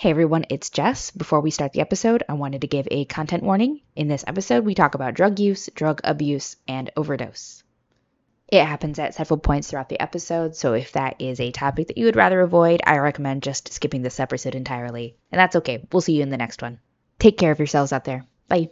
Hey everyone, it's Jess. Before we start the episode, I wanted to give a content warning. In this episode, we talk about drug use, drug abuse, and overdose. It happens at several points throughout the episode, so if that is a topic that you would rather avoid, I recommend just skipping this episode entirely. And that's okay. We'll see you in the next one. Take care of yourselves out there. Bye.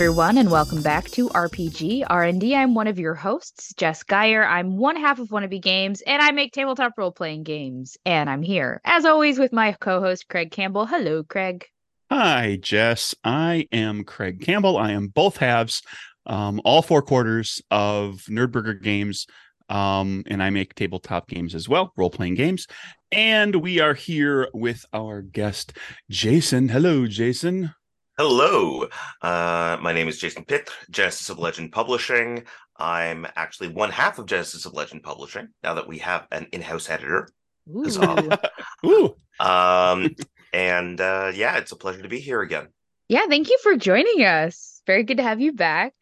Everyone, and welcome back to RPG R&D. I'm one of your hosts, Jess Geyer. I'm one half of Wannabe Games, and I make tabletop role-playing games. And I'm here, as always, with my co-host Craig Campbell. Hello, Craig. Hi, Jess. I am Craig Campbell. I am both halves, um, all four quarters of Nerdburger Games, um, and I make tabletop games as well, role-playing games. And we are here with our guest, Jason. Hello, Jason. Hello, uh, my name is Jason Pitre, Genesis of Legend Publishing. I'm actually one half of Genesis of Legend Publishing now that we have an in-house editor. Ooh. Ooh. Um, and uh, yeah, it's a pleasure to be here again. Yeah, thank you for joining us. Very good to have you back.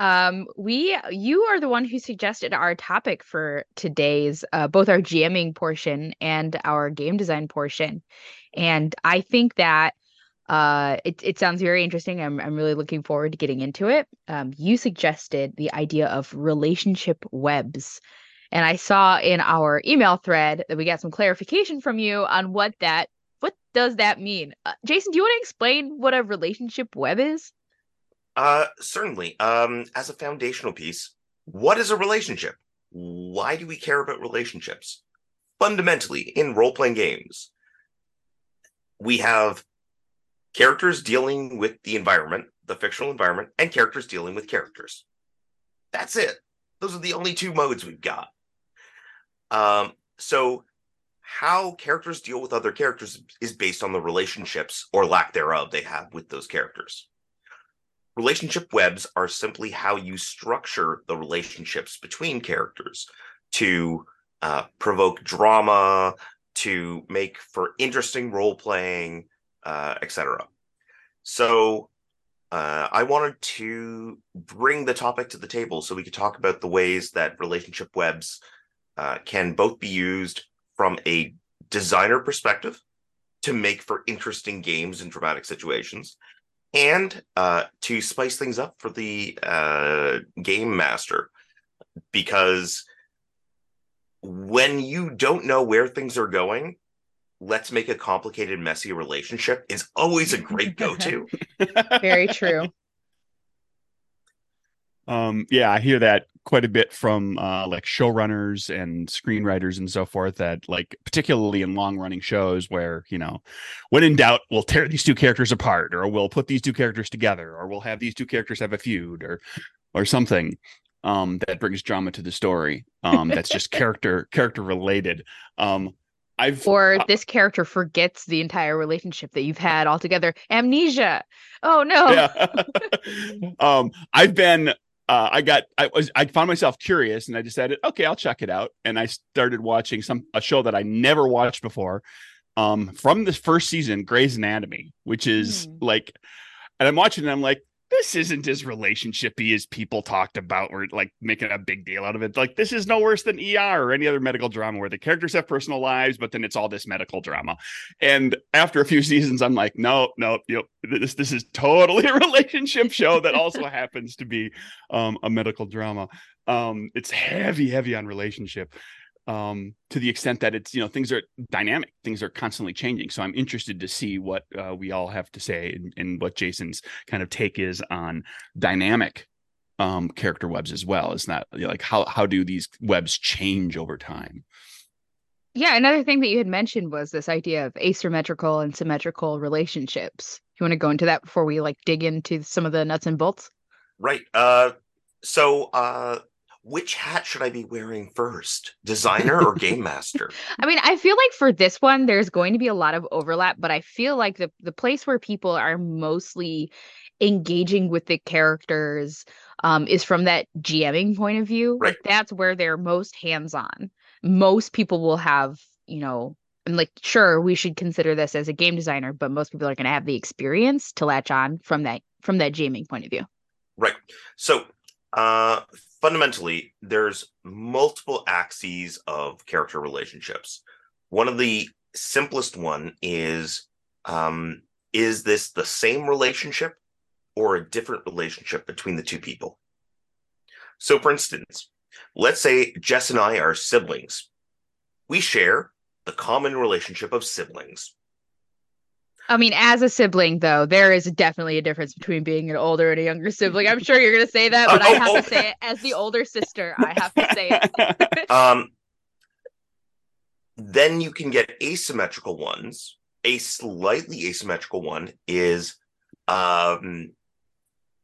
Um, we you are the one who suggested our topic for today's uh, both our GMing portion and our game design portion. And I think that uh, it, it sounds very interesting. I'm, I'm really looking forward to getting into it. Um, you suggested the idea of relationship webs. And I saw in our email thread that we got some clarification from you on what that what does that mean. Uh, Jason, do you want to explain what a relationship web is? Uh, certainly. Um, as a foundational piece, what is a relationship? Why do we care about relationships? Fundamentally, in role playing games, we have characters dealing with the environment, the fictional environment, and characters dealing with characters. That's it. Those are the only two modes we've got. Um, so how characters deal with other characters is based on the relationships or lack thereof they have with those characters. Relationship webs are simply how you structure the relationships between characters to uh, provoke drama, to make for interesting role playing, uh, etc. So uh, I wanted to bring the topic to the table so we could talk about the ways that relationship webs uh, can both be used from a designer perspective to make for interesting games and dramatic situations, and uh, to spice things up for the uh, game master. Because when you don't know where things are going, let's make a complicated, messy relationship is always a great go-to. Very true. Um, yeah, I hear that quite a bit from uh, like showrunners and screenwriters and so forth. That like particularly in long-running shows where you know, when in doubt, we'll tear these two characters apart, or we'll put these two characters together, or we'll have these two characters have a feud, or or something um, that brings drama to the story. Um, that's just character character related. Um, I've Or uh, this character forgets the entire relationship that you've had altogether. Amnesia. Oh no. yeah. um, I've been uh, I got I was I found myself curious and I decided, okay, I'll check it out. And I started watching some a show that I never watched before. Um, from the first season, Grey's Anatomy, which is Hmm. like and I'm watching and I'm like, this isn't as relationshipy as people talked about or like making a big deal out of it. Like this is no worse than ER or any other medical drama where the characters have personal lives, but then it's all this medical drama. And after a few seasons, I'm like, no, no, yep, this this is totally a relationship show that also happens to be um, a medical drama. Um, it's heavy, heavy on relationship um, to the extent that it's you know things are dynamic, things are constantly changing. So I'm interested to see what uh, we all have to say and, and what Jason's kind of take is on dynamic um, character webs as well. Is that you know, like how how do these webs change over time? Yeah, another thing that you had mentioned was this idea of asymmetrical and symmetrical relationships. You want to go into that before we like dig into some of the nuts and bolts? Right. Uh, so, uh, which hat should I be wearing first, designer or game master? I mean, I feel like for this one, there's going to be a lot of overlap, but I feel like the the place where people are mostly engaging with the characters um, is from that GMing point of view. Like Right. that's where they're most hands on. most people will have, you know, I'm like sure we should consider this as a game designer, but most people are going to have the experience to latch on from that from that gaming point of view. Right. So uh fundamentally there's multiple axes of character relationships. One of the simplest one is um is this the same relationship or a different relationship between the two people? So for instance, let's say Jess and I are siblings. We share the common relationship of siblings. I mean, as a sibling, though, there is definitely a difference between being an older and a younger sibling. I'm sure you're going to say that, but I have to say it as the older sister. I have to say it. um, then you can get asymmetrical ones. A slightly asymmetrical one is um,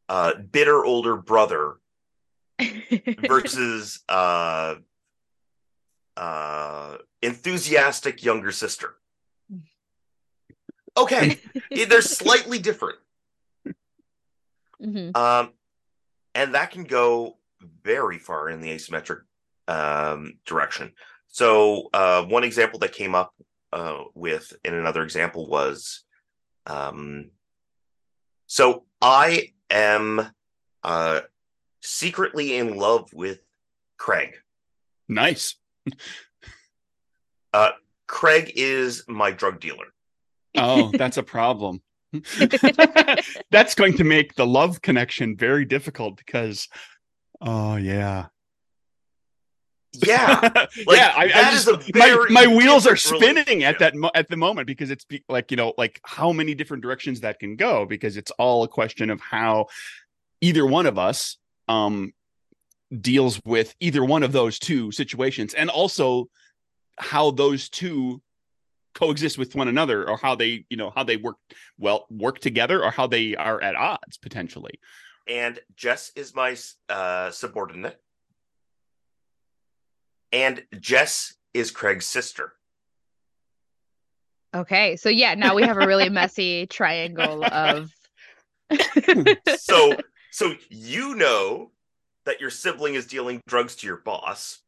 uh, bitter older brother versus uh, uh, enthusiastic younger sister. Okay, they're slightly different. Mhm. Um, and that can go very far in the asymmetric um, direction. So, uh, one example that came up uh, with in another example was um, so I am uh, secretly in love with Craig. Nice. Craig is my drug dealer. Oh, that's a problem. that's going to make the love connection very difficult because oh yeah. Yeah, yeah, I, I just my, my wheels are spinning at that mo- at the moment because it's be, like you know like how many different directions that can go because it's all a question of how either one of us um deals with either one of those two situations and also how those two coexist with one another or how they you know how they work well work together or how they are at odds potentially and Jess is my uh, subordinate, and Jess is Craig's sister. Okay, so yeah, now we have a really messy triangle of. So, so you know that your sibling is dealing drugs to your boss,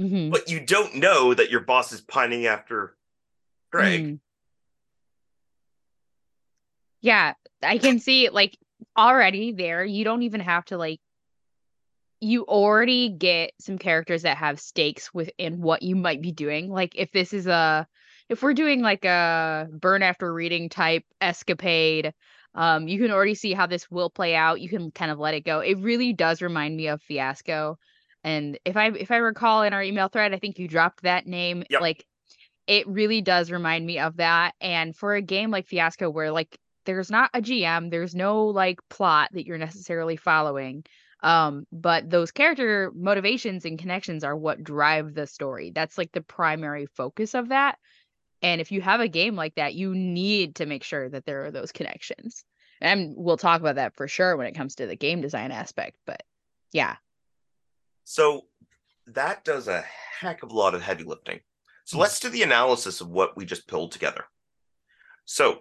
Mhm. but you don't know that your boss is pining after Craig. Mm. Yeah, I can see like already there. You don't even have to like you already get some characters that have stakes within what you might be doing. Like if this is a if we're doing like a burn after reading type escapade, um, you can already see how this will play out. You can kind of let it go. It really does remind me of Fiasco. And if I if I recall in our email thread, I think you dropped that name. Yep. Like it really does remind me of that. And for a game like Fiasco, where like there's not a GM, there's no like plot that you're necessarily following. Um, but those character motivations and connections are what drive the story. That's like the primary focus of that. And if you have a game like that, you need to make sure that there are those connections. And we'll talk about that for sure when it comes to the game design aspect. But yeah. So that does a heck of a lot of heavy lifting. So Hmm. let's do the analysis of what we just pulled together. So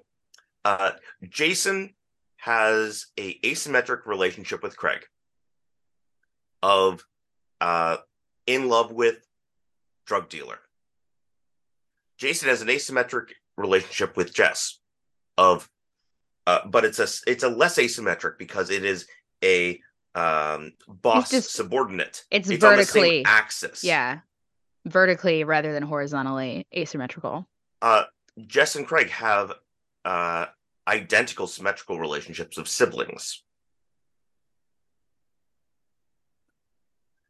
uh, Jason has a asymmetric relationship with Craig of uh, in love with drug dealer. Jason has an asymmetric relationship with Jess of uh, but it's a it's a less asymmetric because it is a um, boss just- subordinate. It's, It's on the same vertically. axis. Yeah. Vertically rather than horizontally asymmetrical. Uh, Jess and Craig have uh, identical symmetrical relationships of siblings.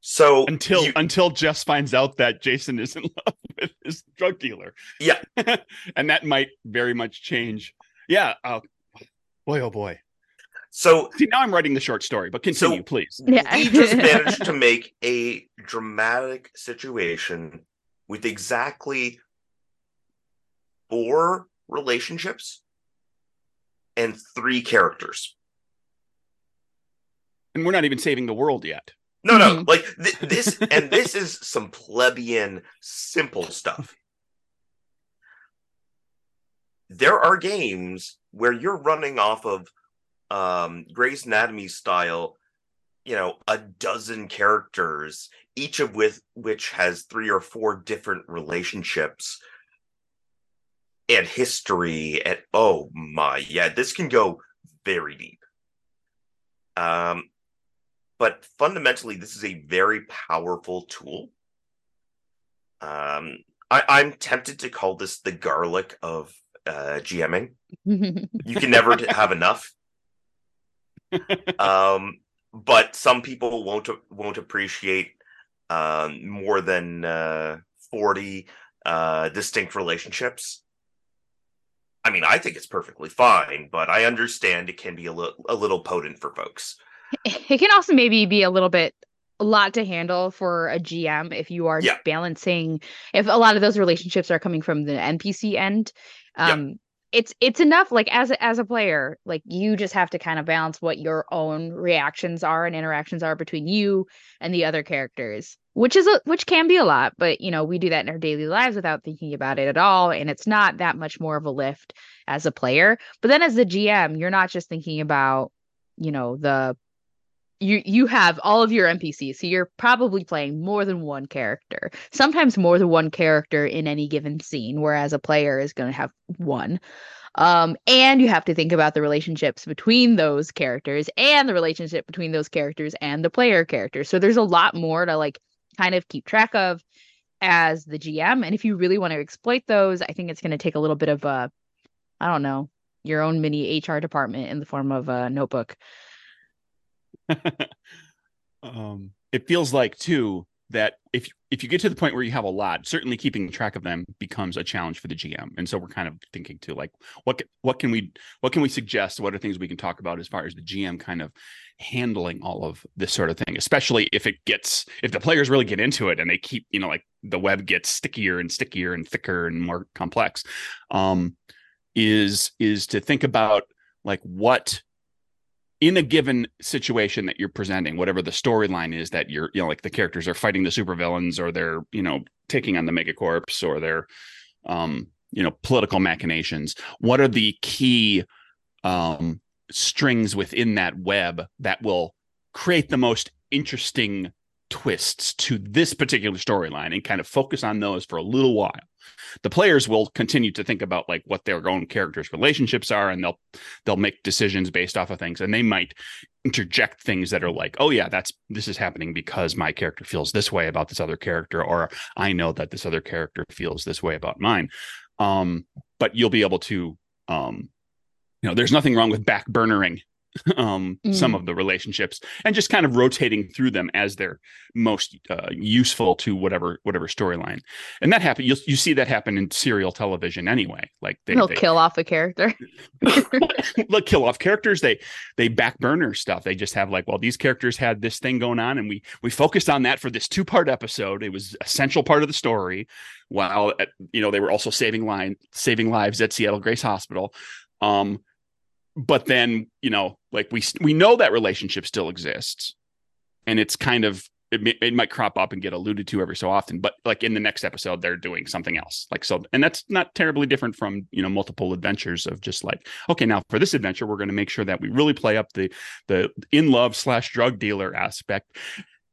So until you- until Jess finds out that Jason is in love with his drug dealer. Yeah. and that might very much change. Yeah. Uh, boy, oh boy. So See, now I'm writing the short story, but continue, So- please. Yeah. we just managed to make a dramatic situation with exactly four relationships and three characters. And we're not even saving the world yet. No, no, Mhm. like th- this, and this is some plebeian, simple stuff. There are games where you're running off of um Grey's Anatomy style, you know, a dozen characters each of with which has three or four different relationships and history and oh my yeah this can go very deep. Um but fundamentally this is a very powerful tool. Um I, i'm tempted to call this the garlic of uh gming you can never have enough um but some people won't won't appreciate um more than uh 40 uh distinct relationships I mean, I think it's perfectly fine, but I understand it can be a little a little potent for folks. It can also maybe be a little bit a lot to handle for a GM if you are Yeah. balancing if a lot of those relationships are coming from the NPC end. Yeah. It's it's enough like as a, as a player like you just have to kind of balance what your own reactions are and interactions are between you and the other characters which is a, which can be a lot but you know we do that in our daily lives without thinking about it at all and it's not that much more of a lift as a player. But then as the GM you're not just thinking about you know the you you have all of your NPCs, so you're probably playing more than one character. Sometimes more than one character in any given scene, whereas a player is going to have one. Um, and you have to think about the relationships between those characters and the relationship between those characters and the player characters. So there's a lot more to like kind of keep track of as the GM. And if you really want to exploit those, I think it's going to take a little bit of a, I don't know, your own mini HR department in the form of a notebook. um, it feels like too that if if you get to the point where you have a lot, certainly keeping track of them becomes a challenge for the GM. And so we're kind of thinking too, like what what can we what can we suggest? What are things we can talk about as far as the GM kind of handling all of this sort of thing, especially if it gets if the players really get into it and they keep you know like the web gets stickier and stickier and thicker and more complex. Um, is is to think about like what in a given situation that you're presenting, whatever the storyline is that you're, you know, like the characters are fighting the supervillains or they're, you know, taking on the megacorps or they're, um, you know, political machinations. What are the key um, strings within that web that will create the most interesting twists to this particular storyline and kind of focus on those for a little while? the players will continue to think about like what their own characters relationships are and they'll they'll make decisions based off of things and they might interject things that are like oh yeah that's this is happening because my character feels this way about this other character or i know that this other character feels this way about mine um but you'll be able to um you know there's nothing wrong with back burnering um Mm. some of the relationships and just kind of rotating through them as they're most uh, useful to whatever whatever storyline and that happen you you see that happen in serial television anyway like they, He'll they kill off a character. look kill off characters they they back burner stuff they just have like well these characters had this thing going on and we we focused on that for this two part episode it was essential part of the story while at, you know they were also saving line saving lives at seattle grace hospital um but then you know like we we know that relationship still exists. And it's kind of it, may- it might crop up and get alluded to every so often but like in the next episode they're doing something else. Like so and that's not terribly different from you know multiple adventures of just like okay now for this adventure we're going to make sure that we really play up the the in love slash drug dealer aspect.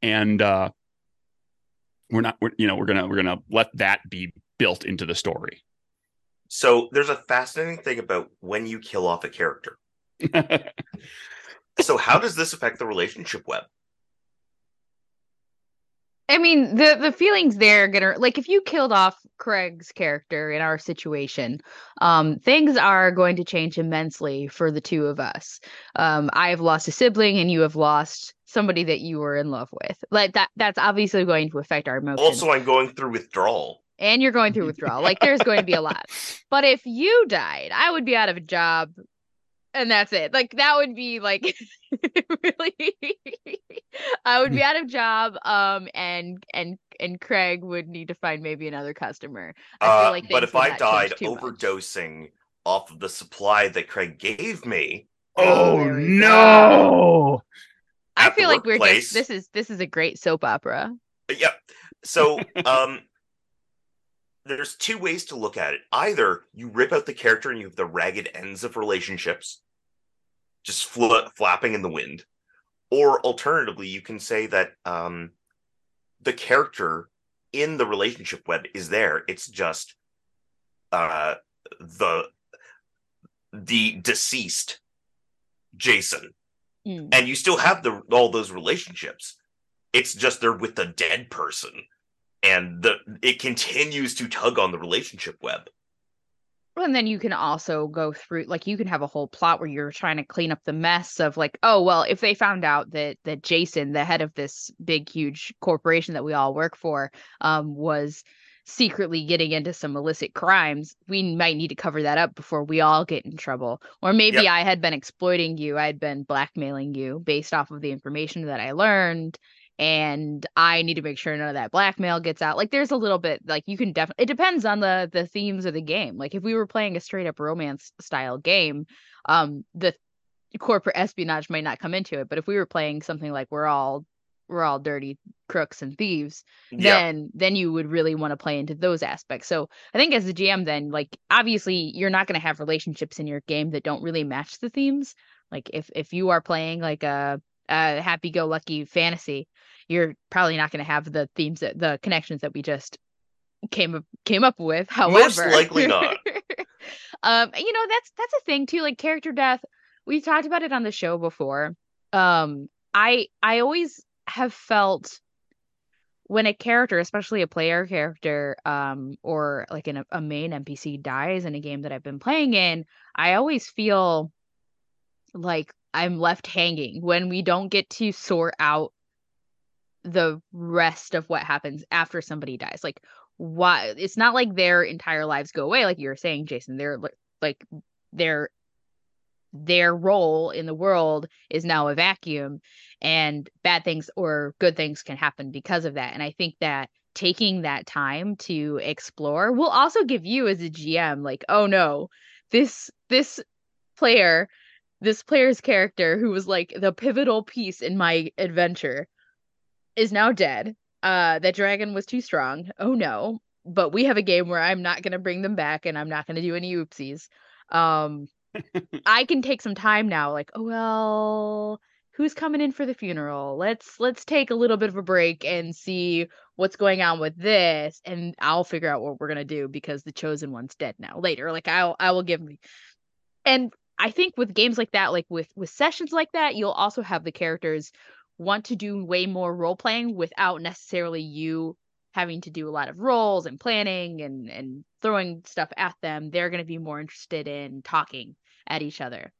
And uh we're not we're, you know we're gonna we're gonna let that be built into the story So there's a fascinating thing about when you kill off a character. So how does this affect the relationship web? I mean, the the feelings there are gonna like if you killed off Craig's character in our situation, um, things are going to change immensely for the two of us. Um, I have lost a sibling, and you have lost somebody that you were in love with. Like that, that's obviously going to affect our emotions. Also, I'm going through withdrawal. And you're going through withdrawal. Like there's going to be a lot. But if you died, I would be out of a job and that's it. Like that would be like really I would be out of job um and and and Craig would need to find maybe another customer. I feel Uh, but if I died too much. overdosing off of the supply that Craig gave me, Oh, we no I feel like we're just this is this is a great soap opera. Yep. So, um, there's two ways to look at it. Either you rip out the character and you have the ragged ends of relationships just fl- flapping in the wind, or alternatively, you can say that um, the character in the relationship web is there. It's just uh the the deceased Jason. Mm. And you still have the all those relationships. It's just they're with the dead person. And the it continues to tug on the relationship web. And then you can also go through like you can have a whole plot where you're trying to clean up the mess of like, oh well, if they found out that that Jason, the head of this big huge corporation that we all work for, um, was secretly getting into some illicit crimes, we might need to cover that up before we all get in trouble. Or maybe Yep. I had been exploiting you, I had been blackmailing you based off of the information that I learned. And I need to make sure none of that blackmail gets out. Like there's a little bit like you can definitely it depends on the the themes of the game. Like if we were playing a straight up romance style game, um the corporate espionage might not come into it. But if we were playing something like we're all we're all dirty crooks and thieves, Yeah. then then you would really want to play into those aspects. So I think as a GM, then like obviously you're not going to have relationships in your game that don't really match the themes. Like if if you are playing like a, a happy-go-lucky fantasy, you're probably not going to have the themes that the connections that we just came up came up with. However, Most likely not. um, you know that's that's a thing too. Like character death, we talked about it on the show before. Um, I I always have felt when a character, especially a player character, um, or like an, a main NPC dies in a game that I've been playing in, I always feel like I'm left hanging when we don't get to sort out the rest of what happens after somebody dies. Like, why? It's not like their entire lives go away, like you were saying, Jason. They're like their their role in the world is now a vacuum and bad things or good things can happen because of that and i think that taking that time to explore will also give you as a gm like oh no this this player this player's character who was like the pivotal piece in my adventure is now dead uh that dragon was too strong oh no but we have a game where i'm not going to bring them back and i'm not going to do any oopsies um I can take some time now, like, oh well, who's coming in for the funeral? Let's let's take a little bit of a break and see what's going on with this, and I'll figure out what we're gonna do because the chosen one's dead now. Later, like I'll I will give me, and I think with games like that, like with with sessions like that, you'll also have the characters want to do way more role playing without necessarily you having to do a lot of roles and planning and and throwing stuff at them. They're going to be more interested in talking at each other.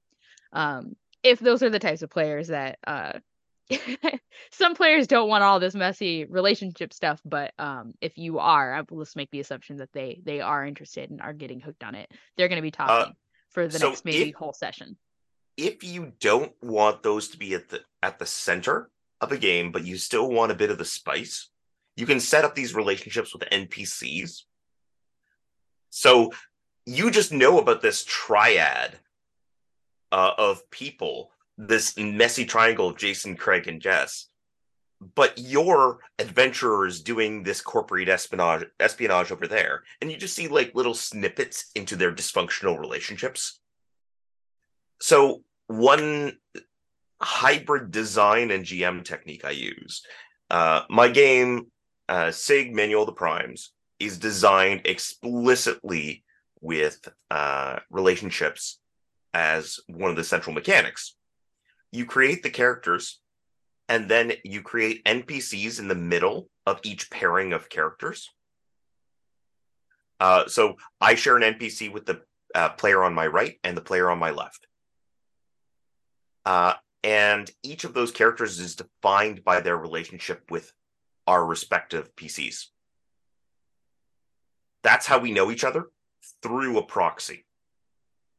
Um, if those are the types of players that uh, some players don't want all this messy relationship stuff, but um, if you are, let's make the assumption that they they are interested and are getting hooked on it. They're going to be talking for the so next maybe if- whole session. if you don't want those to be at the at the center of a game, but you still want a bit of the spice, you can set up these relationships with NPCs. So you just know about this triad uh, of people, this messy triangle of Jason, Craig, and Jess. But your adventurer is doing this corporate espionage espionage over there, and you just see like little snippets into their dysfunctional relationships. So one hybrid design and GM technique I use. Uh, my game, uh, Sig Manual of the Primes, is designed explicitly with uh, relationships as one of the central mechanics. You create the characters, and then you create NPCs in the middle of each pairing of characters. Uh, so I share an NPC with the uh, player on my right and the player on my left. Uh, and each of those characters is defined by their relationship with our respective PCs. That's how we know each other through a proxy.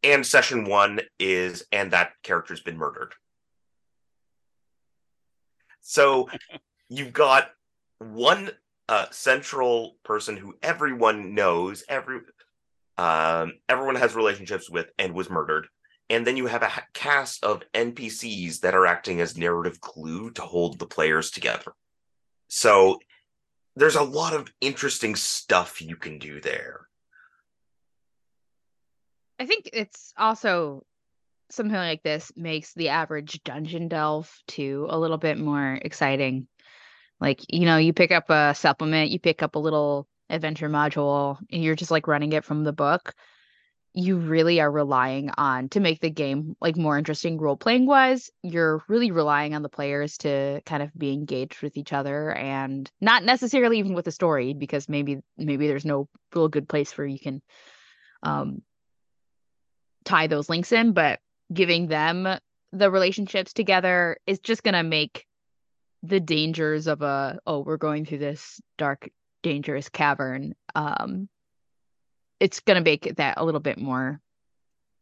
And session one is, and that character's been murdered. So you've got one uh, central person who everyone knows, every um, everyone has relationships with, and was murdered and then you have a cast of NPCs that are acting as narrative glue to hold the players together. So there's a lot of interesting stuff you can do there. I think it's also something like this makes the average dungeon delve too a little bit more exciting. Like, you know, you pick up a supplement, you pick up a little adventure module, and you're just like running it from the book. You really are relying on to make the game like more interesting role playing wise. You're really relying on the players to kind of be engaged with each other and not necessarily even with the story because maybe maybe there's no real good place where you can um tie those links in, but giving them the relationships together is just going to make the dangers of a oh we're going through this dark dangerous cavern um it's going to make that a little bit more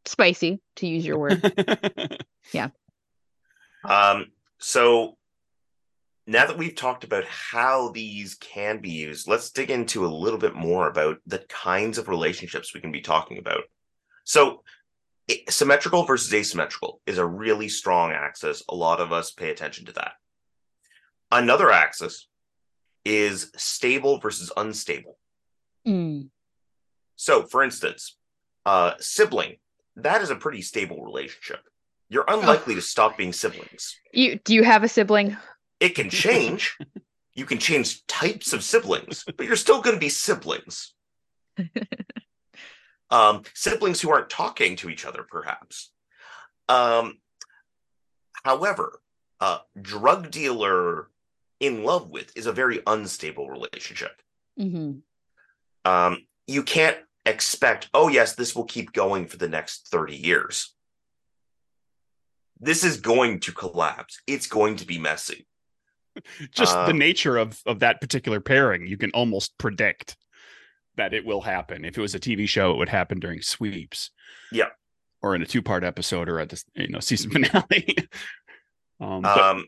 spicy to use your word. Yeah. Um so now that we've talked about how these can be used let's dig into a little bit more about the kinds of relationships we can be talking about. So symmetrical versus asymmetrical is a really strong axis a lot of us pay attention to that Another axis is stable versus unstable. Mm. So, for instance, uh, sibling, that is a pretty stable relationship. You're unlikely oh. to stop being siblings. You do you have a sibling? It can change. you can change types of siblings, but you're still going to be siblings. um, siblings who aren't talking to each other, perhaps. Um, however, uh, drug dealer in love with is a very unstable relationship. Mm-hmm. Um, you can't expect, oh, yes, this will keep going for the next 30 years. This is going to collapse. It's going to be messy. Just the um, nature of, of that particular pairing, you can almost predict that it will happen. If it was a TV show, it would happen during sweeps. Yeah. Or in a two part episode or at the you know season finale. um, but, um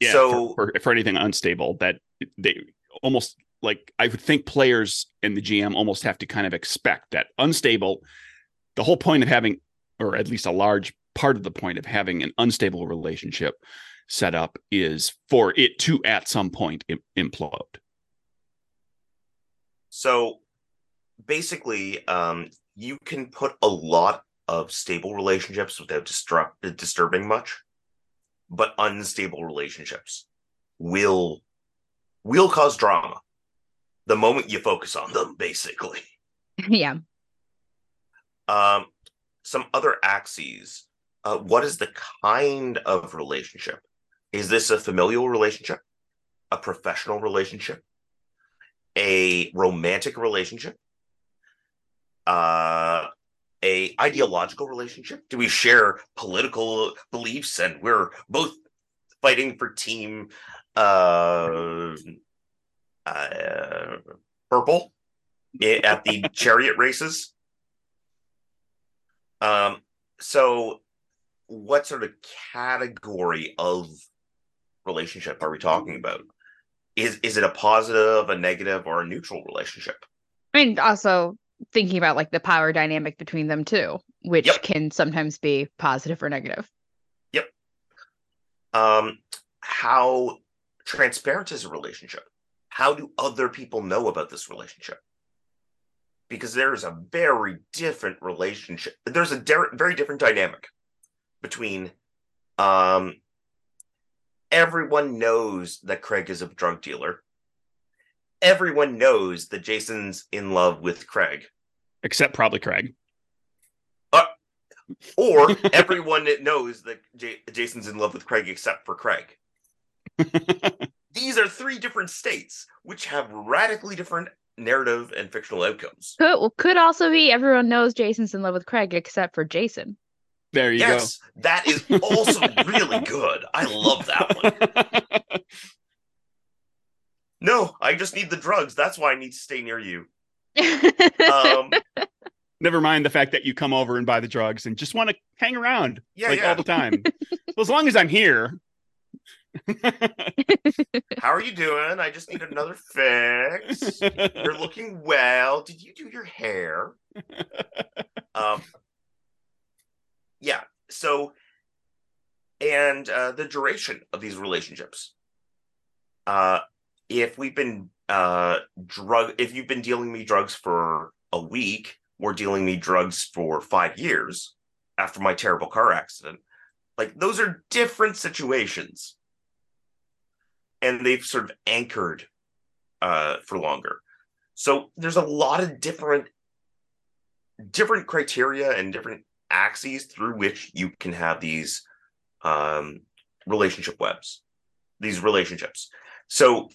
yeah, so for, for, for anything unstable, that they almost like I would think players and the GM almost have to kind of expect that unstable. The whole point of having, or at least a large part of the point of having an unstable relationship set up is for it to at some point implode. So basically, um, you can put a lot of stable relationships without disrupt- disturbing much but unstable relationships will will cause drama the moment you focus on them basically. Yeah. Um some other axes uh, what is the kind of relationship? Is this a familial relationship? A professional relationship a romantic relationship uh a ideological relationship? Do we share political beliefs and we're both fighting for team uh, uh, purple at the chariot races? Um, so what sort of category of relationship are we talking about? Is is it a positive, a negative, or a neutral relationship? I mean, also thinking about like the power dynamic between them too, which yep. can sometimes be positive or negative. Yep. Um, how transparent is a relationship? How do other people know about this relationship? Because there is a very different relationship. There's a de- very different dynamic between um, everyone knows that Craig is a drug dealer everyone knows that Jason's in love with Craig, except probably Craig. Uh, or everyone knows that J- Jason's in love with Craig except for Craig. These are three different states which have radically different narrative and fictional outcomes. Could could also be everyone knows Jason's in love with Craig except for Jason. There you yes, go. That is also really good. I love that one. No, I just need the drugs. That's why I need to stay near you. um, Never mind the fact that you come over and buy the drugs and just want to hang around yeah, like yeah. all the time. well, as long as I'm here. How are you doing? I just need another fix. You're looking well. Did you do your hair? Um, yeah. So, and uh, the duration of these relationships. Uh, if we've been uh drug if you've been dealing me drugs for a week or dealing me drugs for five years after my terrible car accident like those are different situations and they've sort of anchored uh, for longer. So there's a lot of different different criteria and different axes through which you can have these um, relationship webs, these relationships. So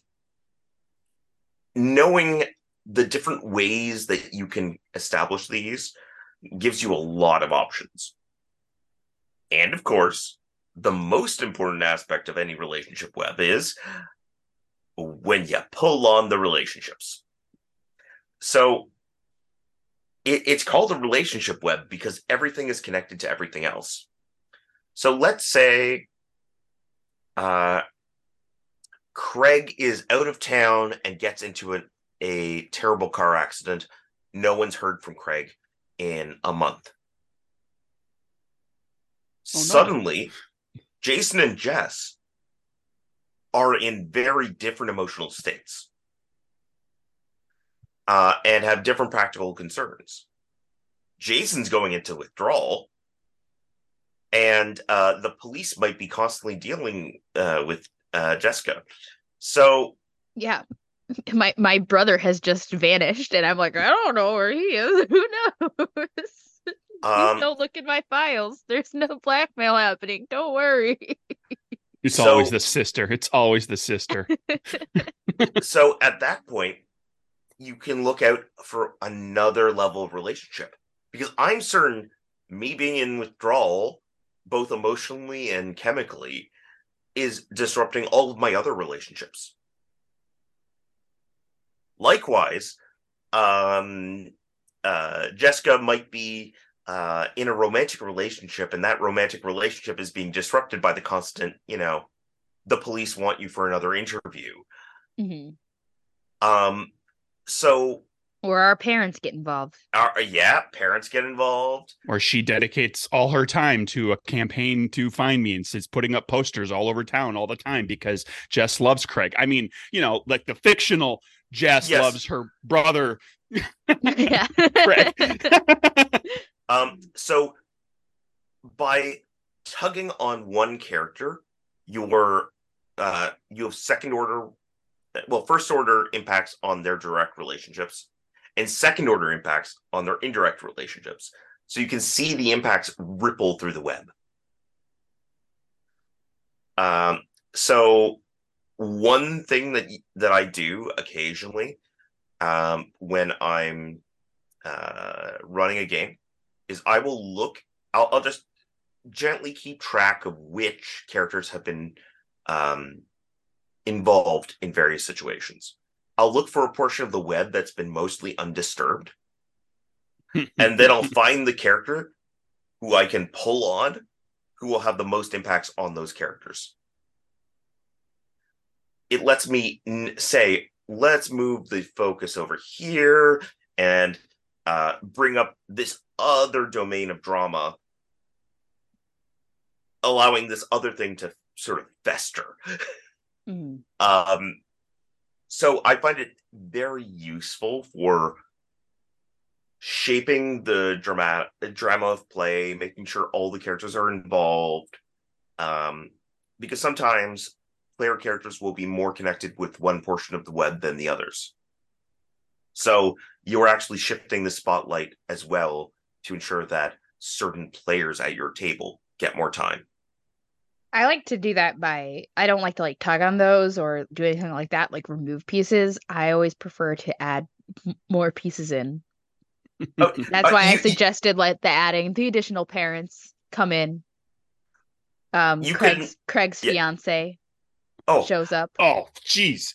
knowing the different ways that you can establish these gives you a lot of options. And of course, the most important aspect of any relationship web is when you pull on the relationships. So it, it's called a relationship web because everything is connected to everything else. So let's say uh, Craig is out of town and gets into a, a terrible car accident. No one's heard from Craig in a month. Oh, no. Suddenly, Jason and Jess are in very different emotional states uh, and have different practical concerns. Jason's going into withdrawal, and uh, the police might be constantly dealing uh, with uh, Jessica. So, yeah, my my brother has just vanished, and I'm like, I don't know where he is. Who knows? Um, don't look in my files. There's no blackmail happening. Don't worry. It's so, always the sister. It's always the sister. so at that point, you can look out for another level of relationship because I'm certain me being in withdrawal, both emotionally and chemically, is disrupting all of my other relationships. Likewise, um, uh, Jessica might be uh, in a romantic relationship, and that romantic relationship is being disrupted by the constant, you know, the police want you for another interview. Mm-hmm. Um, so or our parents get involved. Our, yeah, parents get involved. Or she dedicates all her time to a campaign to find me and sits putting up posters all over town all the time because Jess loves Craig. I mean, you know, like the fictional Jess yes. loves her brother. Yeah. um, so by tugging on one character, you're uh, you have second order well, first order impacts on their direct relationships and second order impacts on their indirect relationships. So you can see the impacts ripple through the web. Um, so one thing that that I do occasionally um, when I'm uh, running a game is I will look. I'll, I'll, just gently keep track of which characters have been um, involved in various situations. I'll look for a portion of the web that's been mostly undisturbed. and then I'll find the character who I can pull on who will have the most impacts on those characters. It lets me n- say, let's move the focus over here and uh, bring up this other domain of drama, allowing this other thing to sort of fester. Mm. Um, so I find it very useful for shaping the drama drama of play, making sure all the characters are involved. Um, because sometimes player characters will be more connected with one portion of the web than the others. So you're actually shifting the spotlight as well to ensure that certain players at your table get more time. I like to do that by I don't like to like tug on those or do anything like that, like remove pieces. I always prefer to add more pieces in. Oh, That's why you, I suggested let the adding the additional parents come in. Um Craig's can, Craig's yeah. fiance oh, shows up. Oh, jeez.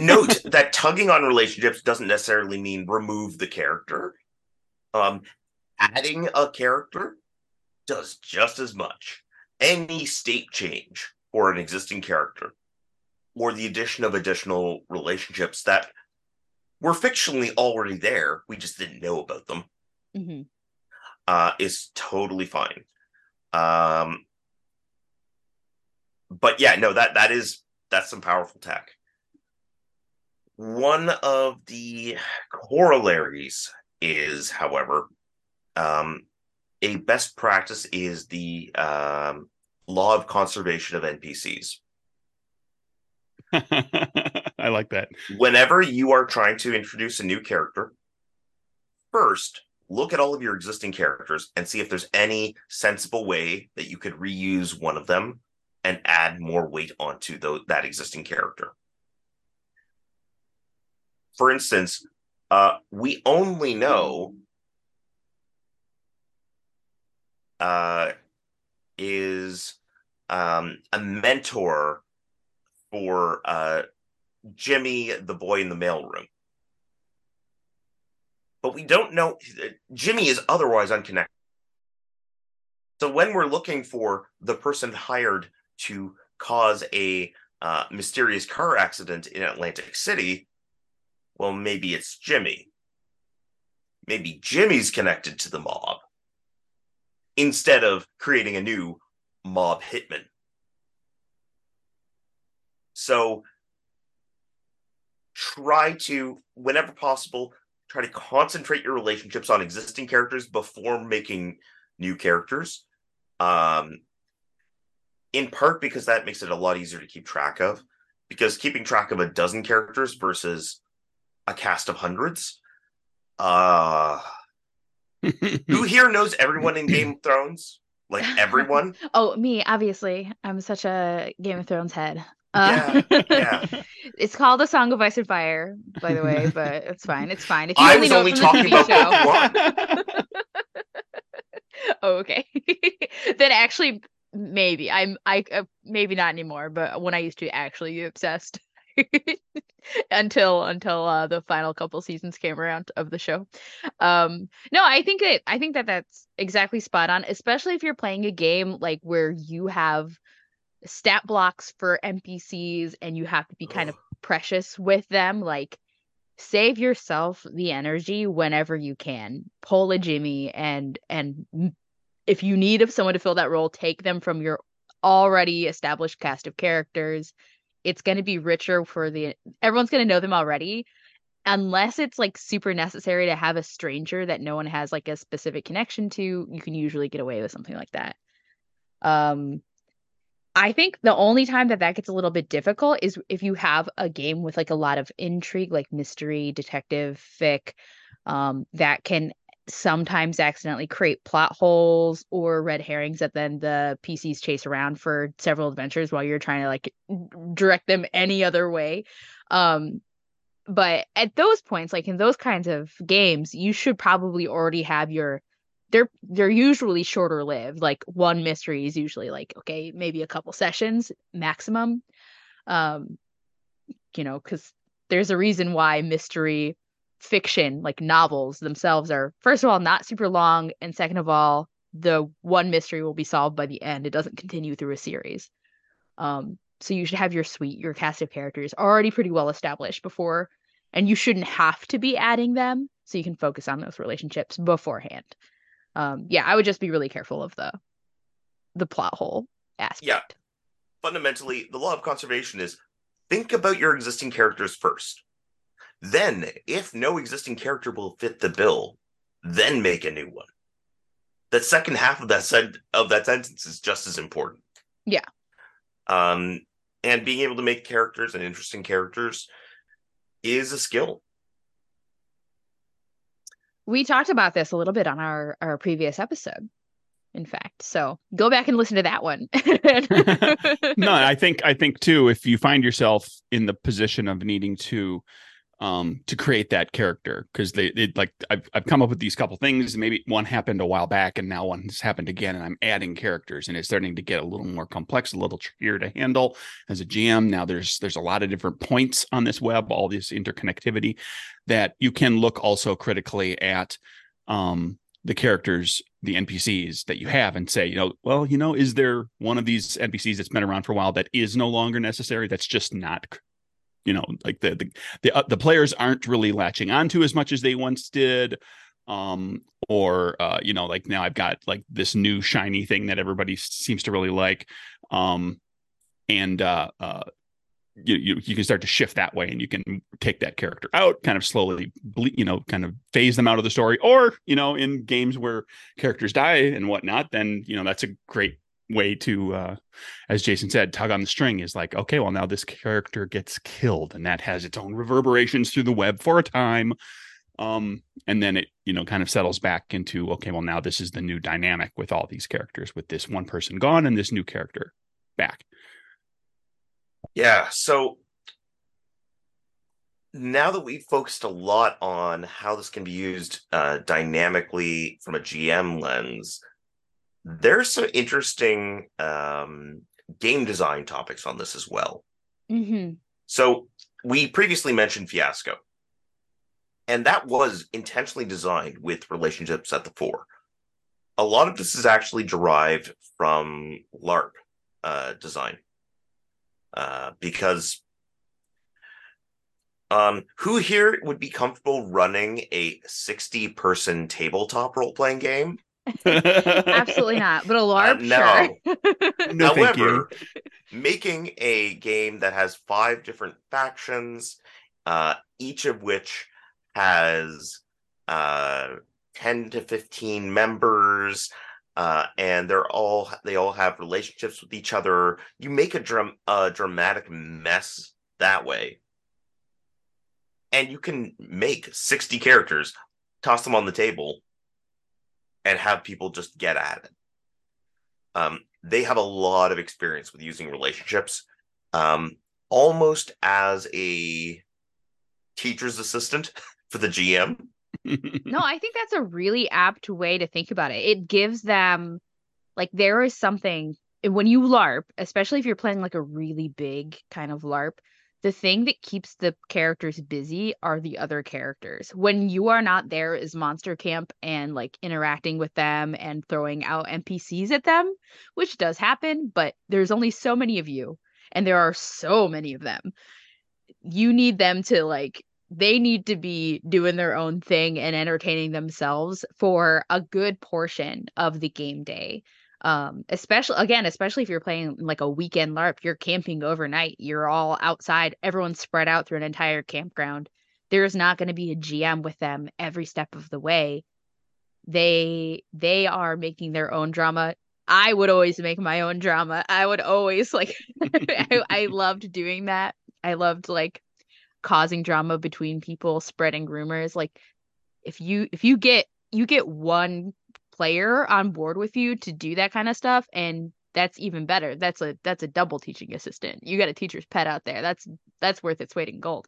note that tugging on relationships doesn't necessarily mean remove the character. Um, adding a character does just as much any state change for an existing character or the addition of additional relationships that were fictionally already there, we just didn't know about them, mm-hmm. uh, is totally fine. Um, but yeah, no, that that is that's some powerful tech. One of the corollaries is, however, um, a best practice is the um, law of conservation of NPCs. I like that. Whenever you are trying to introduce a new character, first look at all of your existing characters and see if there's any sensible way that you could reuse one of them and add more weight onto the, that existing character. For instance, uh, we only know uh, is um, a mentor for uh, Jimmy, the boy in the mailroom. But we don't know. Jimmy is otherwise unconnected. So when we're looking for the person hired to cause a uh, mysterious car accident in Atlantic City, well, maybe it's Jimmy. Maybe Jimmy's connected to the mob instead of creating a new mob hitman. So try to, whenever possible, try to concentrate your relationships on existing characters before making new characters. Um, in part because that makes it a lot easier to keep track of. Because keeping track of a dozen characters versus a cast of hundreds, uh, who here knows everyone in Game of Thrones? Like everyone? oh, me, obviously. I'm such a Game of Thrones head. Uh, yeah, yeah. it's called A Song of Ice and Fire, by the way, but it's fine. It's fine. If you I only was only talking about show. oh, okay. then actually, maybe I'm. I uh, maybe not anymore, but when I used to actually be obsessed. until until uh, the final couple seasons came around of the show. Um, no, I think that I think that that's exactly spot on, especially if you're playing a game like where you have stat blocks for NPCs and you have to be kind of precious with them. Like, save yourself the energy whenever you can. Pull a Jimmy and and if you need someone to fill that role, take them from your already established cast of characters it's going to be richer for the everyone's going to know them already unless it's like super necessary to have a stranger that no one has like a specific connection to you can usually get away with something like that. Um i think the only time that that gets a little bit difficult is if you have a game with like a lot of intrigue like mystery detective fic um that can sometimes accidentally create plot holes or red herrings that then the PCs chase around for several adventures while you're trying to like direct them any other way. Um, but at those points, like in those kinds of games, you should probably already have your they're they're usually shorter lived. Like one mystery is usually like okay, maybe a couple sessions maximum. Um, you know, because there's a reason why mystery fiction like novels themselves are first of all not super long and second of all the one mystery will be solved by the end. It doesn't continue through a series. Um so you should have your suite your cast of characters already pretty well established before and you shouldn't have to be adding them so you can focus on those relationships beforehand. Um yeah i would just be really careful of the the plot hole aspect. Yeah. Fundamentally the law of conservation is think about your existing characters first then, if no existing character will fit the bill, then make a new one. The second half of that sen- of that sentence is just as important. Yeah. Um, and being able to make characters and interesting characters is a skill. We talked about this a little bit on our our previous episode in fact. So go back and listen to that one. no, I think I think too if you find yourself in the position of needing to um to create that character because they it like I've, I've come up with these couple things maybe one happened a while back and now one's happened again and i'm adding characters and it's starting to get a little more complex a little trickier to handle as a gm now there's there's a lot of different points on this web all this interconnectivity that you can look also critically at um the characters the npcs that you have and say you know well you know is there one of these npcs that's been around for a while that is no longer necessary? That's just not you know like the the the, uh, the players aren't really latching onto as much as they once did um or uh you know like now i've got like this new shiny thing that everybody seems to really like um and uh uh you, you you can start to shift that way and you can take that character out kind of slowly ble- you know kind of phase them out of the story or you know in games where characters die and whatnot then you know that's a great way to uh as jason said tug on the string is like okay well now this character gets killed and that has its own reverberations through the web for a time um and then it you know kind of settles back into okay well now this is the new dynamic with all these characters with this one person gone and this new character back Yeah. So now that we've focused a lot on how this can be used uh, dynamically from a GM lens, there's some interesting um, game design topics on this as well. hmm So we previously mentioned Fiasco, and that was intentionally designed with relationships at the fore. A lot of this is actually derived from LARP uh, design, uh, because um, who here would be comfortable running a sixty-person tabletop role-playing game? Absolutely not. But a LARP, no. sure. no thank you However, making a game that has five different factions, uh, each of which has uh, 10 to 15 members, uh, and they're all they all have relationships with each other. You make a dram- a dramatic mess that way. And you can make 60 characters, toss them on the table, and have people just get at it. Um, they have a lot of experience with using relationships, um, almost as a teacher's assistant for the GM. No, I think that's a really apt way to think about it. It gives them like there is something when you LARP, especially if you're playing like a really big kind of LARP, the thing that keeps the characters busy are the other characters. When you are not there is Monster Camp and like interacting with them and throwing out NPCs at them, which does happen, but there's only so many of you and there are so many of them. You need them to like they need to be doing their own thing and entertaining themselves for a good portion of the game day um especially again especially if you're playing like a weekend larp you're camping overnight you're all outside everyone's spread out through an entire campground there's not going to be a gm with them every step of the way. They they are making their own drama. I would always make my own drama. I would always like I, I loved doing that. I loved like causing drama between people spreading rumors. Like if you if you get you get one player on board with you to do that kind of stuff and that's even better that's a that's a double teaching assistant you got a teacher's pet out there that's that's worth its weight in gold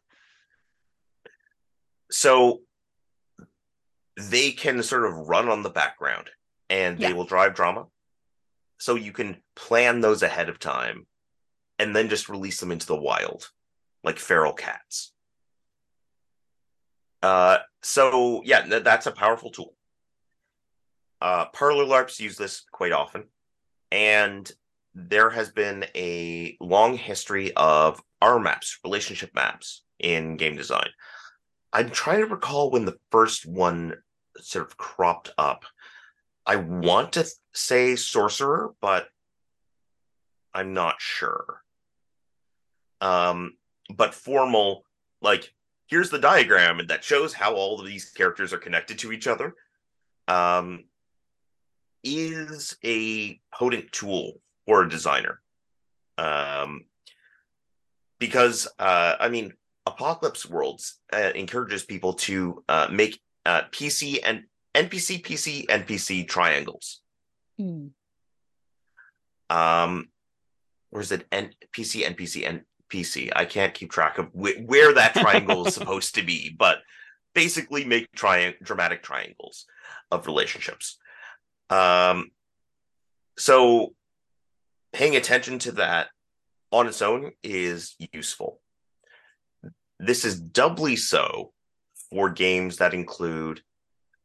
So they can sort of run on the background and they Yeah. will drive drama. So you can plan those ahead of time and then just release them into the wild like feral cats. Uh, so yeah, th- that's a powerful tool. Uh, Parlor LARPs use this quite often, and there has been a long history of R maps, relationship maps in game design. I'm trying to recall when the first one sort of cropped up. I want to th- say sorcerer, but I'm not sure. Um, but formal, like here's the diagram that shows how all of these characters are connected to each other. Um, is a potent tool for a designer. Um, because uh, I mean, Apocalypse Worlds uh, encourages people to uh, make uh, PC and NPC, PC, NPC triangles. Mm. Um, or is it NPC, NPC, NPC? I can't keep track of wh- where that triangle is supposed to be, but basically make tri- dramatic triangles of relationships. Um, so paying attention to that on its own is useful. This is doubly so for games that include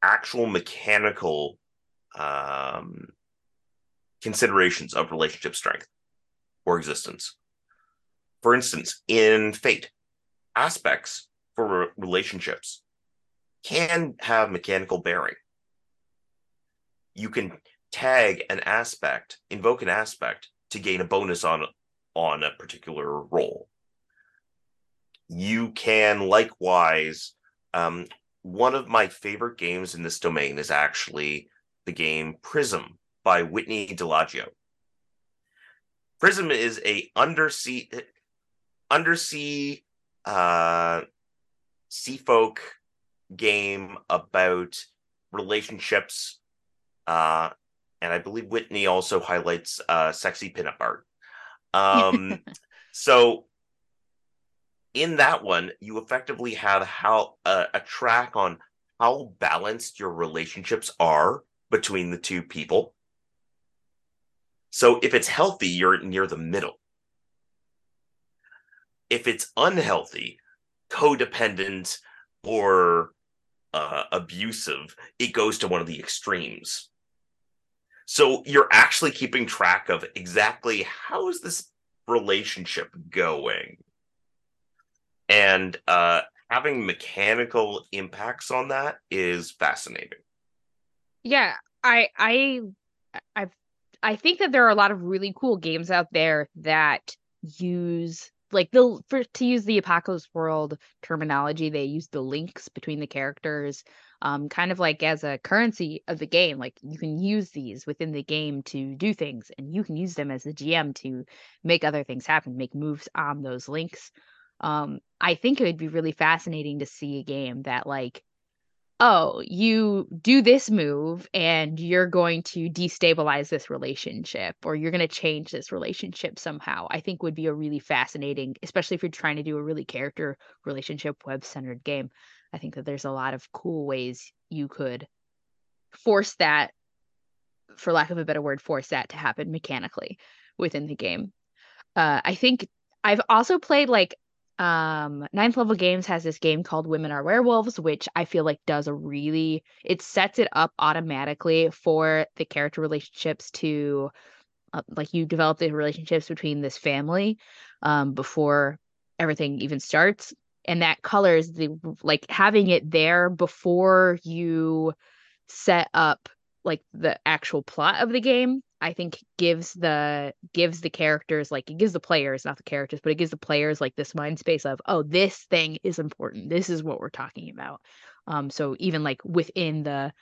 actual mechanical um, considerations of relationship strength or existence. For instance, in Fate, aspects for relationships can have mechanical bearing. You can tag an aspect, invoke an aspect to gain a bonus on on a particular roll. You can likewise, um, one of my favorite games in this domain is actually the game Prism by Whitney Delagio. Prism is a undersea undersea uh sea folk game about relationships uh and I believe Whitney also highlights uh sexy pinup art. Um so in that one you effectively have how uh, a track on how balanced your relationships are between the two people. So if it's healthy, you're near the middle. If it's unhealthy, codependent, or uh, abusive, it goes to one of the extremes. So you're actually keeping track of exactly how is this relationship going, and uh, having mechanical impacts on that is fascinating. Yeah, I I I I think that there are a lot of really cool games out there that use like the for to use the apocalypse world terminology they use the links between the characters um kind of like as a currency of the game like you can use these within the game to do things and you can use them as the gm to make other things happen make moves on those links um i think it would be really fascinating to see a game that like oh, you do this move and you're going to destabilize this relationship or you're going to change this relationship somehow, I think would be a really fascinating, especially if you're trying to do a really character relationship web centered game. I think that there's a lot of cool ways you could force that, for lack of a better word, force that to happen mechanically within the game. Uh, I think I've also played like um ninth level games has this game called women are werewolves which i feel like does a really it sets it up automatically for the character relationships to uh, like you develop the relationships between this family um before everything even starts and that colors the like having it there before you set up like the actual plot of the game I think gives the gives the characters like it gives the players, not the characters, but it gives the players like this mind space of, oh, this thing is important. This is what we're talking about. Um, so even like within the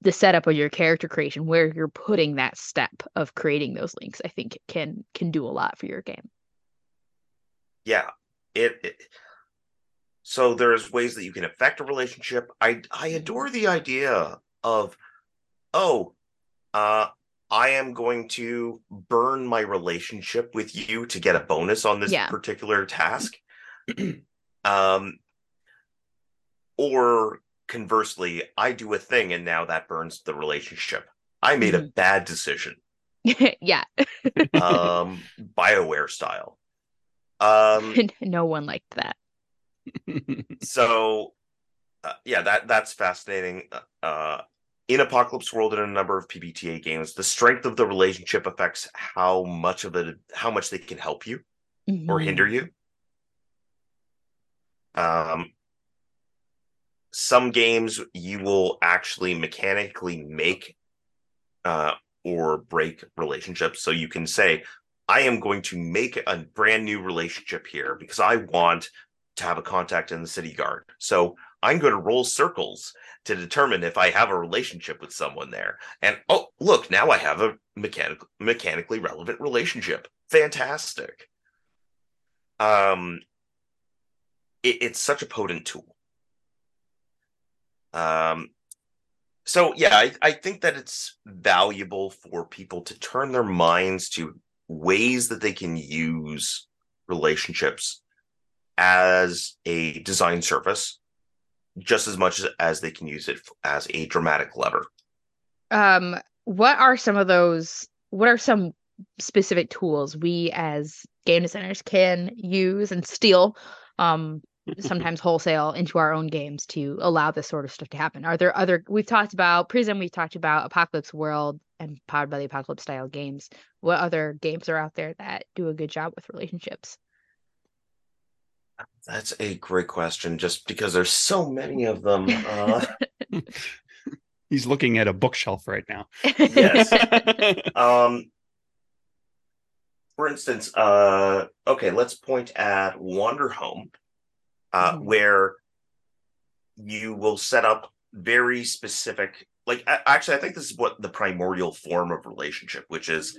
the setup of your character creation, where you're putting that step of creating those links, I think can can do a lot for your game. Yeah, it, it so there's ways that you can affect a relationship. I I adore the idea of, oh, uh, I am going to burn my relationship with you to get a bonus on this yeah. particular task. um, or conversely, I do a thing and now that burns the relationship. I made mm-hmm. a bad decision. yeah. um, BioWare style. Um, no one liked that. so, uh, yeah, that that's fascinating. Uh, in Apocalypse World and a number of PBTA games, the strength of the relationship affects how much of it, how much they can help you mm-hmm. or hinder you. Um, some games you will actually mechanically make uh, or break relationships. So you can say, I am going to make a brand new relationship here because I want to have a contact in the city guard. So I'm going to roll circles to determine if I have a relationship with someone there. And oh, look, now I have a mechanical, mechanically relevant relationship. Fantastic. Um, it, it's such a potent tool. Um, so yeah, I, I think that it's valuable for people to turn their minds to ways that they can use relationships as a design surface just as much as they can use it as a dramatic lever. Um, what are some of those? What are some specific tools we as game designers can use and steal, um, sometimes wholesale into our own games to allow this sort of stuff to happen? Are there other? We've talked about Prism. We've talked about Apocalypse World and Powered by the Apocalypse style games. What other games are out there that do a good job with relationships? That's a great question. Just because there's so many of them. Uh... He's looking at a bookshelf right now. yes. um. For instance, uh, okay, let's point at Wanderhome, uh, mm. where you will set up very specific. Like, actually, I think this is what the primordial form of relationship, which is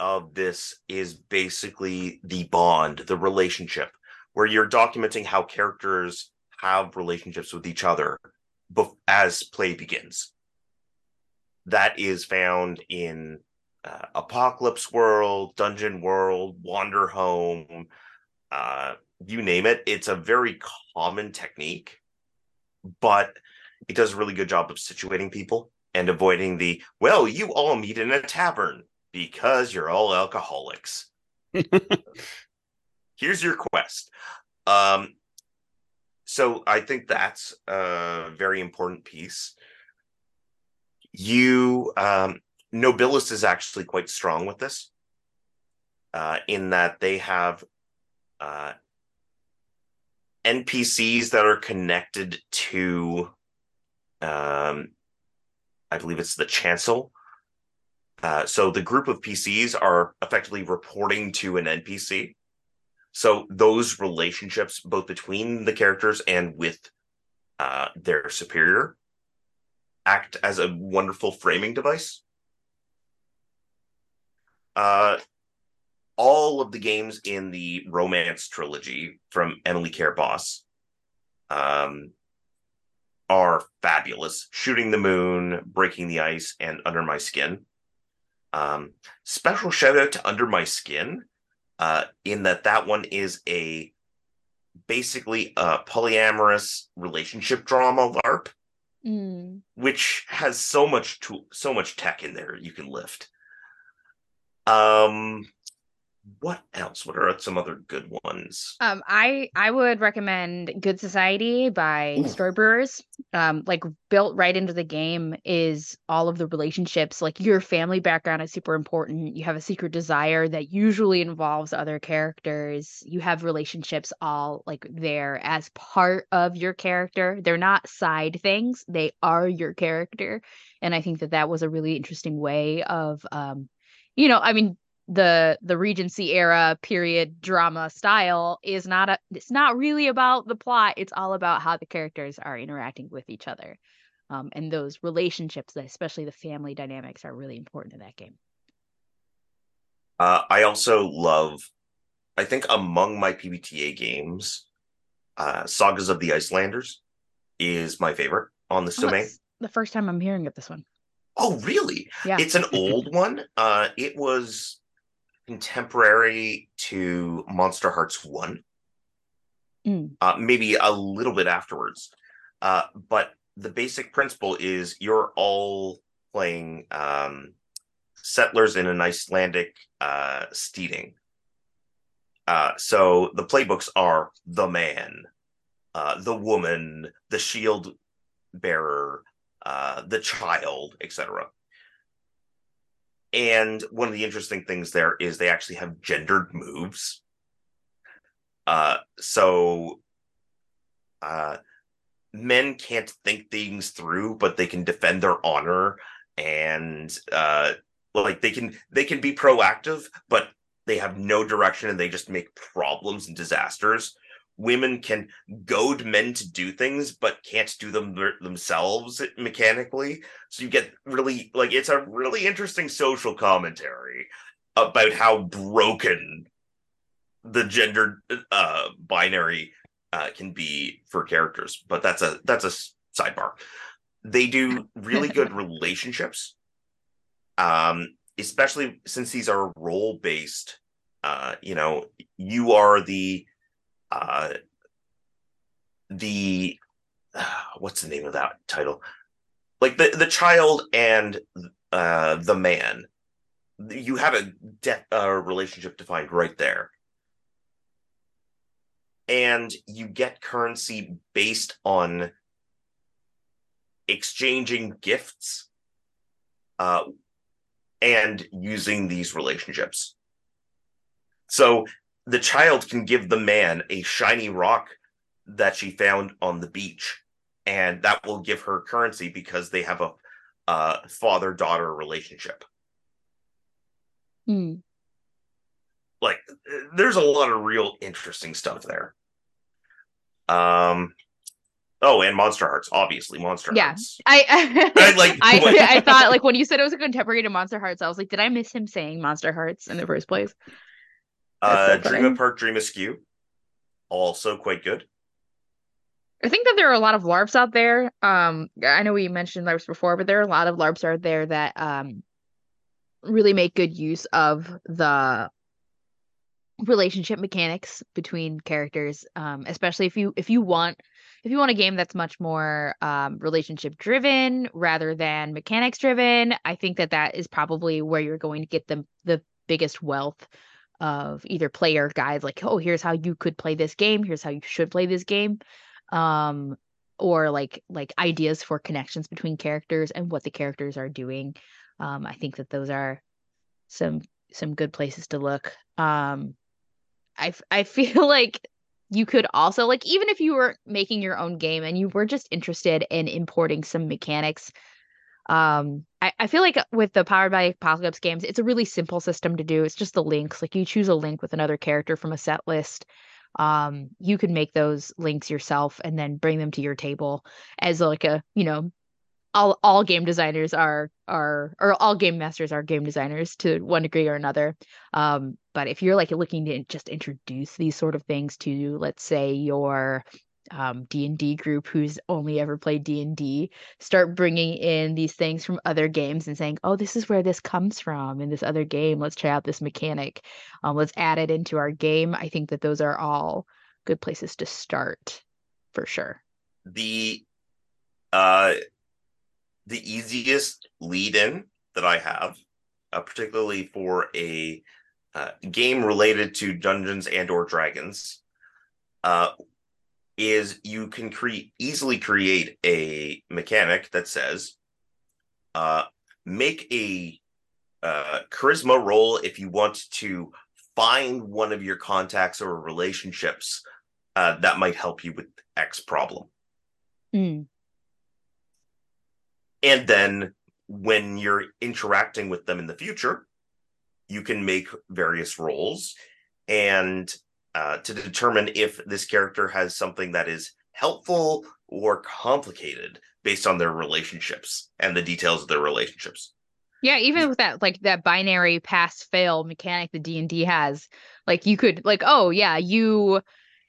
of this is basically the bond, the relationship, where you're documenting how characters have relationships with each other as play begins. That is found in uh, Apocalypse World, Dungeon World, Wanderhome, uh, you name it. It's a very common technique, but it does a really good job of situating people and avoiding the, well, you all meet in a tavern because you're all alcoholics. Here's your quest. Um, so I think that's a very important piece. You, um, Nobilis is actually quite strong with this, uh, in that they have uh, NPCs that are connected to, um, I believe it's the Chancel. Uh, so the group of PCs are effectively reporting to an NPC. So those relationships, both between the characters and with uh, their superior, act as a wonderful framing device. Uh, all of the games in the romance trilogy from Emily Care Boss um, are fabulous. Shooting the Moon, Breaking the Ice, and Under My Skin. Um, special shout out to Under My Skin, uh, in that that one is a basically a polyamorous relationship drama LARP, Mm. which has so much to so much tech in there you can lift. Um, what else? What are some other good ones? Um, I I would recommend Good Society by Ooh. Storybrewers. Um, like built right into the game is all of the relationships. Like your family background is super important. You have a secret desire that usually involves other characters. You have relationships all like there as part of your character. They're not side things. They are your character. And I think that that was a really interesting way of um, you know, I mean, the the regency era period drama style is not a it's not really about the plot it's all about how the characters are interacting with each other um, and those relationships especially the family dynamics are really important in that game Uh, I also love, I think among my PBTA games, uh, Sagas of the Icelanders is my favorite on this Oh, domain. the first time i'm hearing of this one Oh, really? yeah It's an old one. Uh, it was contemporary to Monsterhearts 1, Mm. uh, maybe a little bit afterwards. Uh, but the basic principle is you're all playing um, settlers in an Icelandic uh, steading. Uh, so the playbooks are the man, uh, the woman, the shield bearer, uh, the child, etc. And one of the interesting things there is they actually have gendered moves. Uh, so uh, men can't think things through, but they can defend their honor and uh, like they can they can be proactive, but they have no direction and they just make problems and disasters. Women can goad men to do things, but can't do them themselves mechanically. So you get really like it's a really interesting social commentary about how broken the gender uh binary uh can be for characters but that's a that's a sidebar they do really good relationships um especially since these are role based uh you know you are the uh the what's the name of that title? Like the the child and uh the man. You have a de- uh, relationship defined right there. And you get currency based on exchanging gifts uh, and using these relationships. So the child can give the man a shiny rock that she found on the beach, and that will give her currency because they have a uh, father daughter relationship. Mm. like there's a lot of real interesting stuff there um Oh, and Monsterhearts, obviously Monster Yeah. Hearts. I I, like, I, I thought like when you said it was a contemporary to Monsterhearts, I was like, did I miss him saying Monsterhearts in the first place? Uh, so Dream. Apart, Dream Askew, also quite good. I think that there are a lot of LARPs out there. Um, I know we mentioned LARPs before, but there are a lot of LARPs out there that um really make good use of the relationship mechanics between characters. Um, especially if you if you want if you want a game that's much more um relationship driven rather than mechanics driven, I think that that is probably where you're going to get the the biggest wealth of either player guides like oh here's how you could play this game here's how you should play this game um or like like ideas for connections between characters and what the characters are doing um i think that those are some some good places to look um i i feel like you could also like even if you were making your own game and you were just interested in importing some mechanics um I, feel like with the powered by apocalypse games it's a really simple system to do. It's just the links. Like you choose a link with another character from a set list. Um you can make those links yourself and then bring them to your table as like a you know all all game designers are are or all game masters are game designers to one degree or another. Um but if you're like looking to just introduce these sort of things to let's say your um D&D group who's only ever played D&D start bringing in these things from other games and saying oh this is where this comes from in this other game. Let's try out this mechanic. Um let's add it into our game. I think that those are all good places to start for sure. The uh the easiest lead in that I have, uh, particularly for a uh, game related to Dungeons and or Dragons, uh, is you can create easily create a mechanic that says, uh, make a uh, charisma roll if you want to find one of your contacts or relationships uh, that might help you with X problem. Mm. And then when you're interacting with them in the future, you can make various rolls and uh, to determine if this character has something that is helpful or complicated based on their relationships and the details of their relationships. Yeah, even with that like that binary pass fail mechanic the D&D has, like you could like oh yeah, you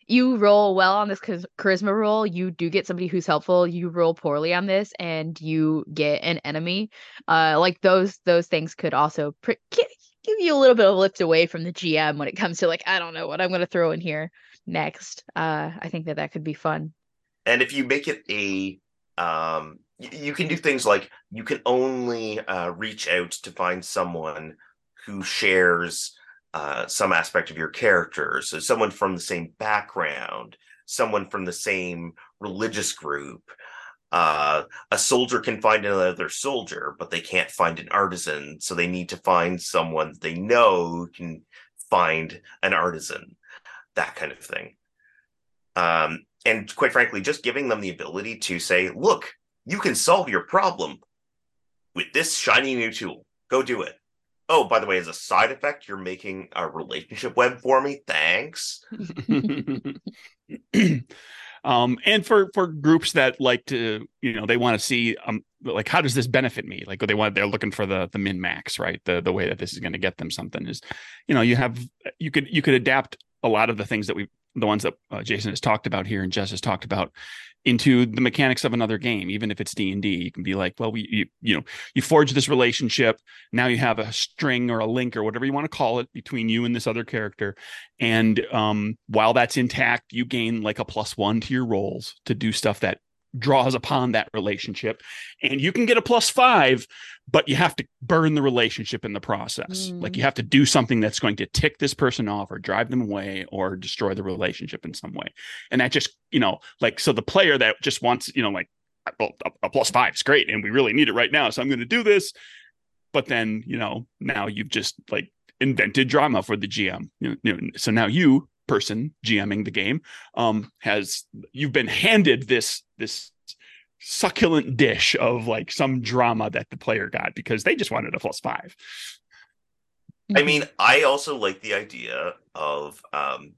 you roll well on this charisma roll, you do get somebody who's helpful, you roll poorly on this and you get an enemy. Uh like those those things could also pr- gi- give you a little bit of lift away from the GM when it comes to like I don't know what I'm going to throw in here next. Uh I think that that could be fun. And if you make it a um you can do things like you can only uh, reach out to find someone who shares uh, some aspect of your character. So someone from the same background, someone from the same religious group. Uh, a soldier can find another soldier, but they can't find an artisan. So they need to find someone they know who can find an artisan, that kind of thing. Um, and quite frankly, just giving them the ability to say, look, you can solve your problem with this shiny new tool. Go do it. Oh, by the way, as a side effect, you're making a relationship web for me. Thanks. um and for for groups that like to you know they want to see um like how does this benefit me? Like they want they're looking for the the min max right? The the way that this is going to get them something is you know you have you could you could adapt a lot of the things that we the ones that uh, Jason has talked about here and Jess has talked about into the mechanics of another game even if it's D&D you can be like well we you, you know you forge this relationship. Now you have a string or a link or whatever you want to call it between you and this other character. And um while that's intact you gain like a plus 1 to your rolls to do stuff that draws upon that relationship. And you can get a plus 5 but you have to burn the relationship in the process. Mm. like you have to do something that's going to tick this person off or drive them away or destroy the relationship in some way. And that just you know like so the player that just wants you know like well a, plus five is great and we really need it right now so i'm going to do this. But then you know now you've just like invented drama for the gm you know, so now you person gming the game um has you've been handed this this succulent dish of like some drama that the player got because they just wanted a plus five I mean, I also like the idea of um,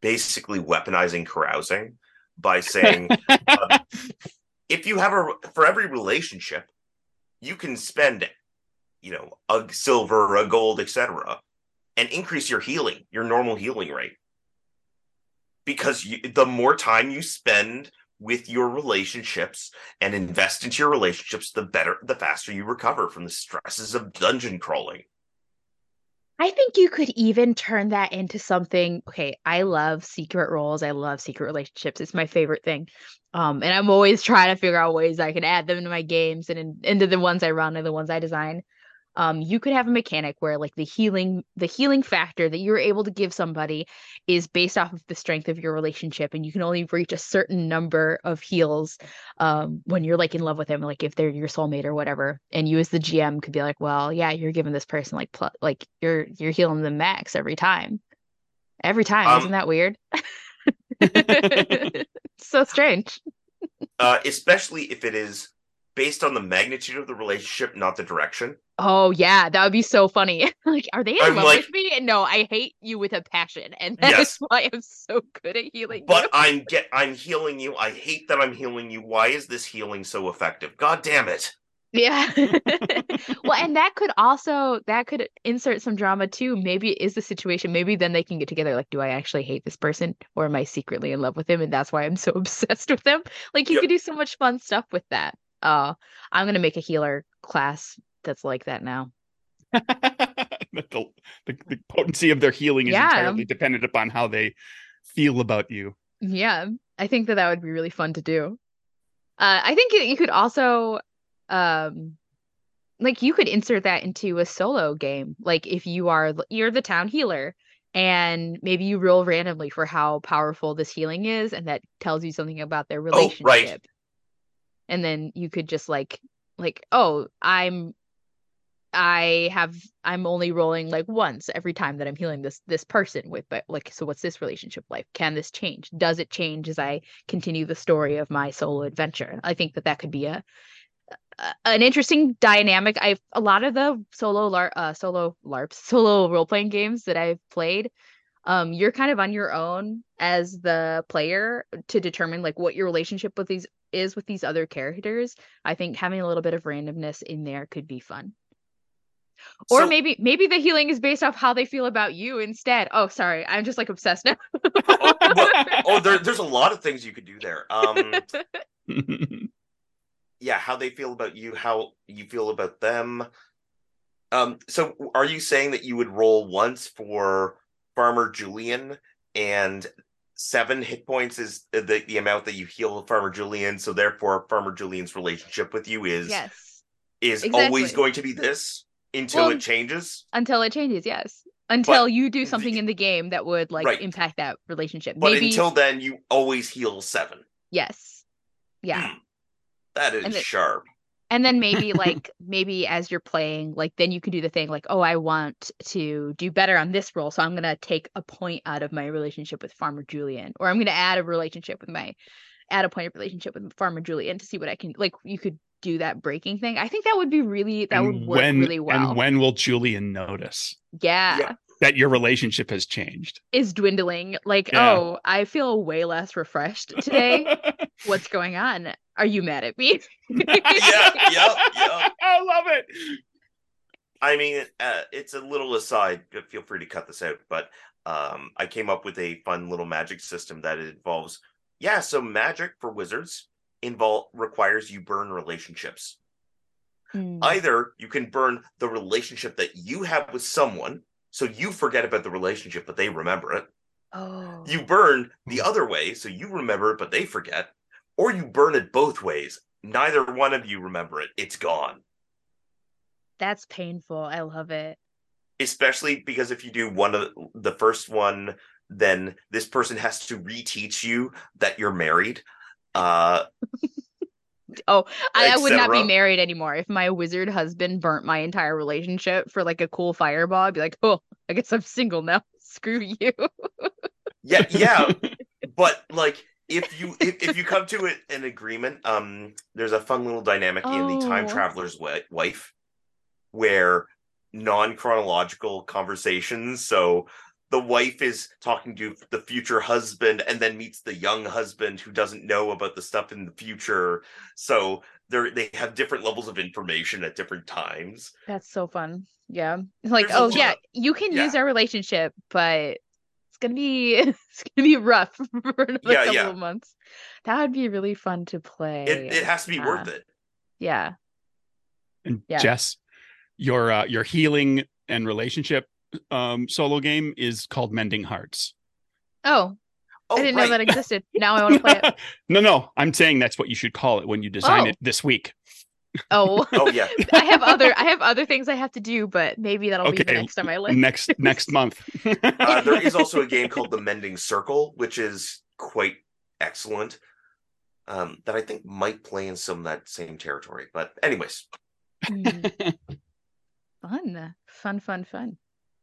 basically weaponizing carousing. by saying uh, if you have a for every relationship, you can spend, you know, a silver, a gold, etc., and increase your healing, your normal healing rate. Because you, the more time you spend with your relationships and invest into your relationships, the better, the faster you recover from the stresses of dungeon crawling. I think you could even turn that into something. Okay, I love secret roles. I love secret relationships. It's my favorite thing. Um, and I'm always trying to figure out ways I can add them into my games and in, into the ones I run and the ones I design um, you could have a mechanic where like the healing the healing factor that you're able to give somebody is based off of the strength of your relationship and you can only reach a certain number of heals um, when you're like in love with them like if they're your soulmate or whatever. And you as the gm could be like well yeah you're giving this person like pl- like you're you're healing them max every time. Every time. Um, isn't that weird? So strange. Uh, especially if it is based on the magnitude of the relationship, not the direction. Oh yeah, that would be so funny. like, are they in I'm love like, with me? No, I hate you with a passion, and that's yes. why I'm so good at healing. But you. I'm get I'm healing you. I hate that I'm healing you. Why is this healing so effective? God damn it. Yeah. well, and that could also that could insert some drama too. Maybe it is the situation. Maybe then they can get together. Like, do I actually hate this person, or am I secretly in love with him, and that's why I'm so obsessed with them? Like, you yep. could do so much fun stuff with that. Oh, I'm gonna make a healer class that's like that now. the, the, the, potency of their healing is yeah. entirely dependent upon how they feel about you. Yeah, I think that that would be really fun to do. Uh, I think you could also, um, like, you could insert that into a solo game. Like, if you are you're the town healer, and maybe you roll randomly for how powerful this healing is, and that tells you something about their relationship. Oh, right and then you could just like like oh i'm i have i'm only rolling like once every time that i'm healing this this person with but like so what's this relationship like? Can this change? Does it change as i continue the story of my solo adventure? I think that that could be a, a an interesting dynamic. I've a lot of the solo lar uh solo larps solo role-playing games that i've played um you're kind of on your own as the player to determine like what your relationship with these is with these other characters, I think having a little bit of randomness in there could be fun. Or so, maybe maybe the healing is based off how they feel about you instead. Oh, sorry, I'm just like obsessed now. oh, well, oh there, there's a lot of things you could do there. Um, yeah, how they feel about you, how you feel about them. Um, so are you saying that you would roll once for Farmer Julian and seven hit points is the, the amount that you heal Farmer Julian. So therefore, Farmer Julian's relationship with you is yes is exactly. always going to be this until well, it changes. Until it changes, yes. Until but you do something the, in the game that would like right. impact that relationship. But Maybe... until then, you always heal seven. Yes. Yeah. Hmm. that is sharp and then maybe like maybe as you're playing like then you can do the thing like oh i want to do better on this roll so i'm going to take a point out of my relationship with farmer julian or i'm going to add a relationship with my add a point of relationship with farmer julian to see what i can like you could do that breaking thing i think that would be really that and would work when, really well and when will julian notice yeah. yeah that your relationship has changed is dwindling like yeah. oh i feel way less refreshed today what's going on are you mad at me? yeah, yeah, yeah. I love it. I mean, uh, it's a little aside. Feel free to cut this out, but um, I came up with a fun little magic system that involves. Yeah, so magic for wizards involve requires you burn relationships. Hmm. Either you can burn the relationship that you have with someone, so you forget about the relationship, but they remember it. Oh. You burn the other way, so you remember it, but they forget or you burn it both ways. Neither one of you remember it. It's gone. That's painful. I love it. Especially because if you do one of the first one, then this person has to reteach you that you're married. Uh Oh, I, I, would not be married anymore. If my wizard husband burnt my entire relationship for like a cool fireball, I'd be like, oh, I guess I'm single now. Screw you. yeah, yeah. But like if you if, if you come to it, an agreement, um, there's a fun little dynamic oh. in the time oh. traveler's wife, where non chronological conversations. So the wife is talking to the future husband and then meets the young husband who doesn't know about the stuff in the future. So they're they have different levels of information at different times. That's so fun. Yeah. Like, There's oh yeah, of- you can use our relationship, but it's gonna be it's gonna be rough for another Yeah, couple yeah. of months. That would be really fun to play. It it has to be worth it. Yeah. And Yeah. Jess, your uh, your healing and relationship um, solo game is called Mending Hearts. Oh, Oh, I didn't right. know that existed. Now I want to play it. no, no, I'm saying that's what you should call it when you design Oh. it this week. Oh. Oh yeah. I have other I have other things I have to do, but maybe that'll be next on my list. next next month. Uh, there is also a game called The Mending Circle, which is quite excellent. Um, that I think might play in some of that same territory. But anyways, Mm. fun. Fun, fun, fun.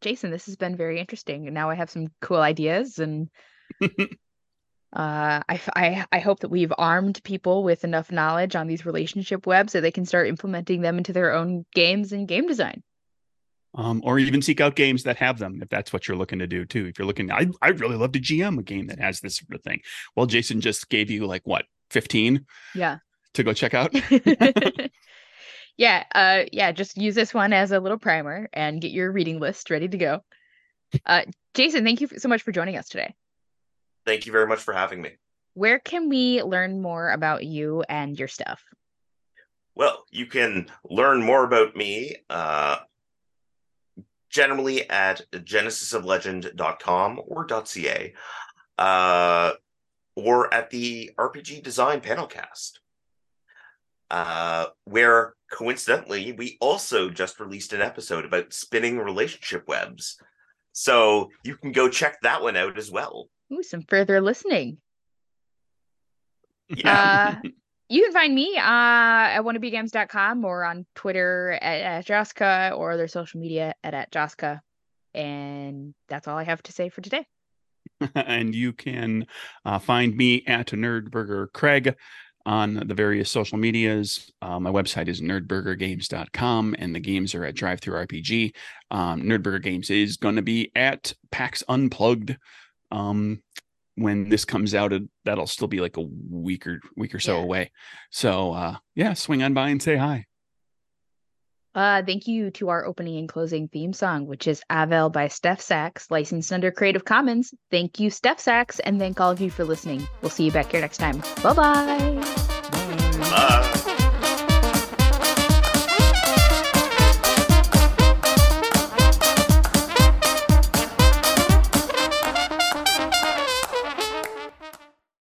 Jason, this has been very interesting. And now I have some cool ideas and uh I, I I hope that we've armed people with enough knowledge on these relationship webs that they can start implementing them into their own games and game design. um, or even seek out games that have them if that's what you're looking to do too. If you're looking, I I'd really love to GM a game that has this sort of thing. Well, Jason just gave you like what 15 Yeah. to go check out. yeah, uh yeah, just use this one as a little primer and get your reading list ready to go. Uh Jason, thank you so much for joining us today. thank you very much for having me. Where can we learn more about you and your stuff? Well, you can learn more about me uh, generally at genesisoflegend.com or .ca uh, or at the RPG Design Panelcast, uh, where coincidentally we also just released an episode about spinning relationship webs. So you can go check that one out as well. Ooh, some further listening. Yeah. Uh, you can find me uh, at wannabegames.com or on Twitter at, at Joska or other social media at, at Joska. And that's all I have to say for today. and you can uh, find me at Nerdburger Craig on the various social medias. Uh, my website is nerdburgergames.com and the games are at DriveThruRPG. Um, Nerdburger Games is going to be at PAX Unplugged. Um, when this comes out, that'll still be like a week or week or so Yeah. away. So uh, yeah, swing on by and say hi. Uh, thank you to our opening and closing theme song, which is Avel by Steph Sachs, licensed under Creative Commons. Thank you, Steph Sachs, and thank all of you for listening. We'll see you back here next time. Bye bye.